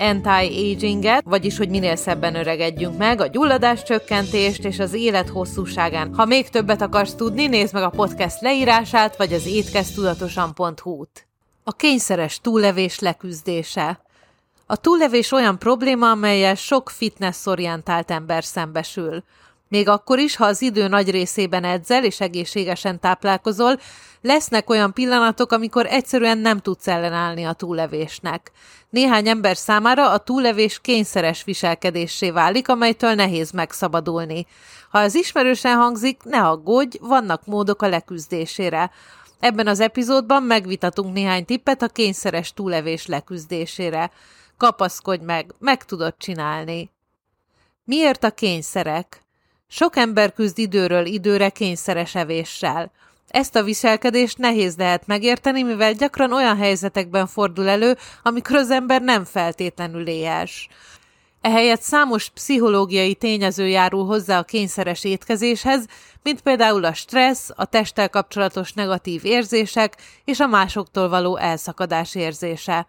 anti-aginget, vagyis hogy minél szebben öregedjünk meg, a gyulladás csökkentést és az élet hosszúságán. Ha még többet akarsz tudni, nézd meg a podcast leírását, vagy az étkeztudatosan.hu-t. A kényszeres túllevés leküzdése. A túllevés olyan probléma, amelyel sok fitness-orientált ember szembesül. Még akkor is, ha az idő nagy részében edzel és egészségesen táplálkozol, lesznek olyan pillanatok, amikor egyszerűen nem tudsz ellenállni a túllevésnek. Néhány ember számára a túllevés kényszeres viselkedéssé válik, amelytől nehéz megszabadulni. Ha ez ismerősen hangzik, ne aggódj, vannak módok a leküzdésére. Ebben az epizódban megvitatunk néhány tippet a kényszeres túlevés leküzdésére. Kapaszkodj meg, meg tudod csinálni. Miért a kényszerek? Sok ember küzd időről időre kényszeres evéssel. Ezt a viselkedést nehéz lehet megérteni, mivel gyakran olyan helyzetekben fordul elő, amikor az ember nem feltétlenül éhes. Ehelyett számos pszichológiai tényező járul hozzá a kényszeres étkezéshez, mint például a stressz, a testtel kapcsolatos negatív érzések és a másoktól való elszakadás érzése.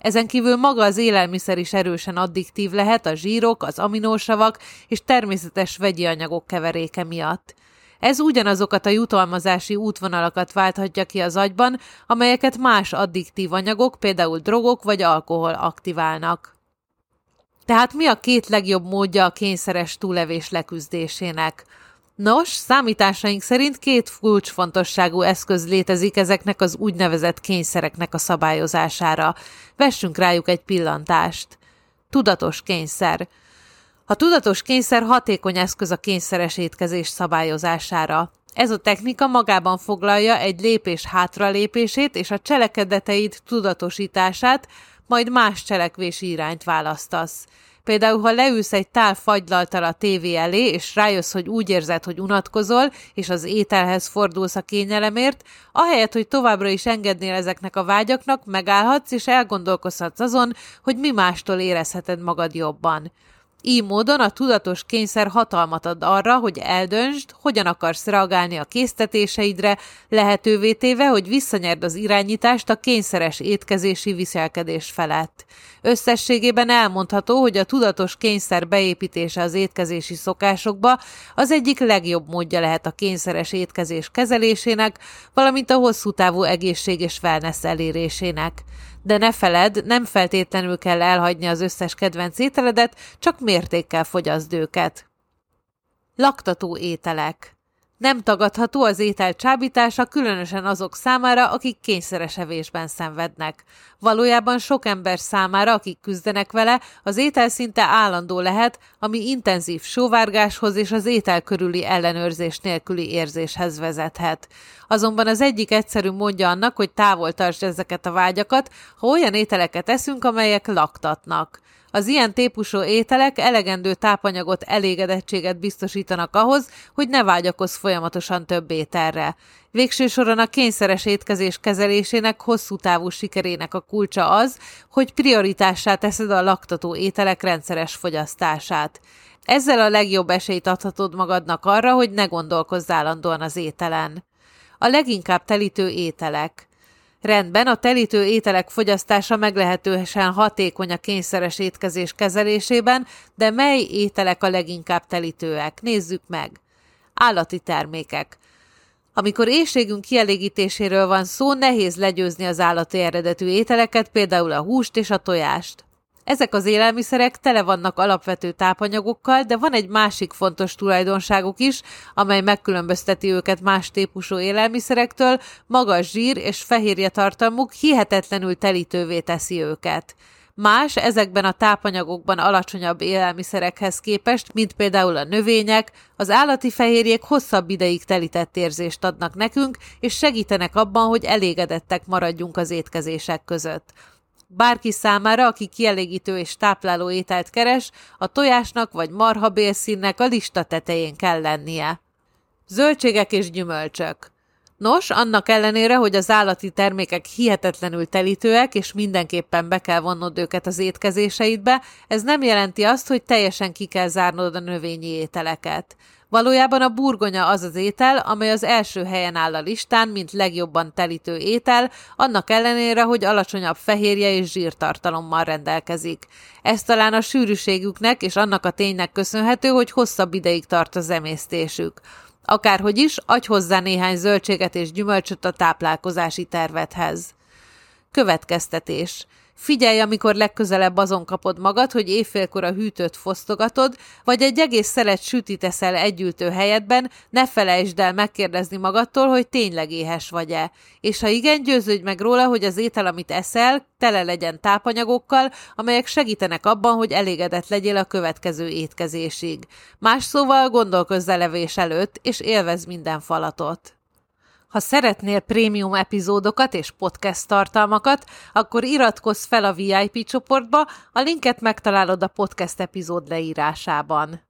Ezen kívül maga az élelmiszer is erősen addiktív lehet a zsírok, az aminósavak és természetes vegyi anyagok keveréke miatt. Ez ugyanazokat a jutalmazási útvonalakat válthatja ki az agyban, amelyeket más addiktív anyagok, például drogok vagy alkohol aktiválnak. Tehát mi a két legjobb módja a kényszeres túlevés leküzdésének? Nos, számításaink szerint két kulcsfontosságú eszköz létezik ezeknek az úgynevezett kényszereknek a szabályozására. Vessünk rájuk egy pillantást. Tudatos kényszer. A tudatos kényszer hatékony eszköz a kényszeres étkezés szabályozására. Ez a technika magában foglalja egy lépés hátralépését és a cselekedeteid tudatosítását, majd más cselekvési irányt választasz. Például, ha leülsz egy tál fagylaltal a tévé elé, és rájössz, hogy úgy érzed, hogy unatkozol, és az ételhez fordulsz a kényelemért, ahelyett, hogy továbbra is engednél ezeknek a vágyaknak, megállhatsz, és elgondolkozhatsz azon, hogy mi mástól érezheted magad jobban. Így módon a tudatos kényszer hatalmat ad arra, hogy eldöntsd, hogyan akarsz reagálni a késztetéseidre, lehetővé téve, hogy visszanyerd az irányítást a kényszeres étkezési viselkedés felett. Összességében elmondható, hogy a tudatos kényszer beépítése az étkezési szokásokba az egyik legjobb módja lehet a kényszeres étkezés kezelésének, valamint a hosszú távú egészség és wellness elérésének de ne feled, nem feltétlenül kell elhagyni az összes kedvenc ételedet, csak mértékkel fogyaszd őket. Laktató ételek nem tagadható az étel csábítása, különösen azok számára, akik kényszeres evésben szenvednek. Valójában sok ember számára, akik küzdenek vele, az étel szinte állandó lehet, ami intenzív sóvárgáshoz és az étel körüli ellenőrzés nélküli érzéshez vezethet. Azonban az egyik egyszerű mondja annak, hogy távol tartsd ezeket a vágyakat, ha olyan ételeket eszünk, amelyek laktatnak. Az ilyen típusú ételek elegendő tápanyagot, elégedettséget biztosítanak ahhoz, hogy ne vágyakozz folyamatosan több ételre. Végső soron a kényszeres étkezés kezelésének hosszú távú sikerének a kulcsa az, hogy prioritássá teszed a laktató ételek rendszeres fogyasztását. Ezzel a legjobb esélyt adhatod magadnak arra, hogy ne gondolkozz állandóan az ételen. A leginkább telítő ételek – Rendben, a telítő ételek fogyasztása meglehetősen hatékony a kényszeres étkezés kezelésében, de mely ételek a leginkább telítőek? Nézzük meg. Állati termékek. Amikor éjségünk kielégítéséről van szó, nehéz legyőzni az állati eredetű ételeket, például a húst és a tojást. Ezek az élelmiszerek tele vannak alapvető tápanyagokkal, de van egy másik fontos tulajdonságuk is, amely megkülönbözteti őket más típusú élelmiszerektől, magas zsír és fehérje tartalmuk hihetetlenül telítővé teszi őket. Más ezekben a tápanyagokban alacsonyabb élelmiszerekhez képest, mint például a növények, az állati fehérjék hosszabb ideig telített érzést adnak nekünk, és segítenek abban, hogy elégedettek maradjunk az étkezések között. Bárki számára, aki kielégítő és tápláló ételt keres, a tojásnak vagy marhabélszínnek a lista tetején kell lennie. Zöldségek és gyümölcsök. Nos, annak ellenére, hogy az állati termékek hihetetlenül telítőek, és mindenképpen be kell vonnod őket az étkezéseidbe, ez nem jelenti azt, hogy teljesen ki kell zárnod a növényi ételeket. Valójában a burgonya az az étel, amely az első helyen áll a listán, mint legjobban telítő étel, annak ellenére, hogy alacsonyabb fehérje és zsírtartalommal rendelkezik. Ez talán a sűrűségüknek és annak a ténynek köszönhető, hogy hosszabb ideig tart az emésztésük. Akárhogy is, adj hozzá néhány zöldséget és gyümölcsöt a táplálkozási tervedhez. Következtetés. Figyelj, amikor legközelebb azon kapod magad, hogy éjfélkor a hűtőt fosztogatod, vagy egy egész szelet sütit eszel együltő helyedben, ne felejtsd el megkérdezni magadtól, hogy tényleg éhes vagy-e. És ha igen, győződj meg róla, hogy az étel, amit eszel, tele legyen tápanyagokkal, amelyek segítenek abban, hogy elégedett legyél a következő étkezésig. Más szóval gondolkozz levés előtt, és élvez minden falatot. Ha szeretnél prémium epizódokat és podcast tartalmakat, akkor iratkozz fel a VIP csoportba, a linket megtalálod a podcast epizód leírásában.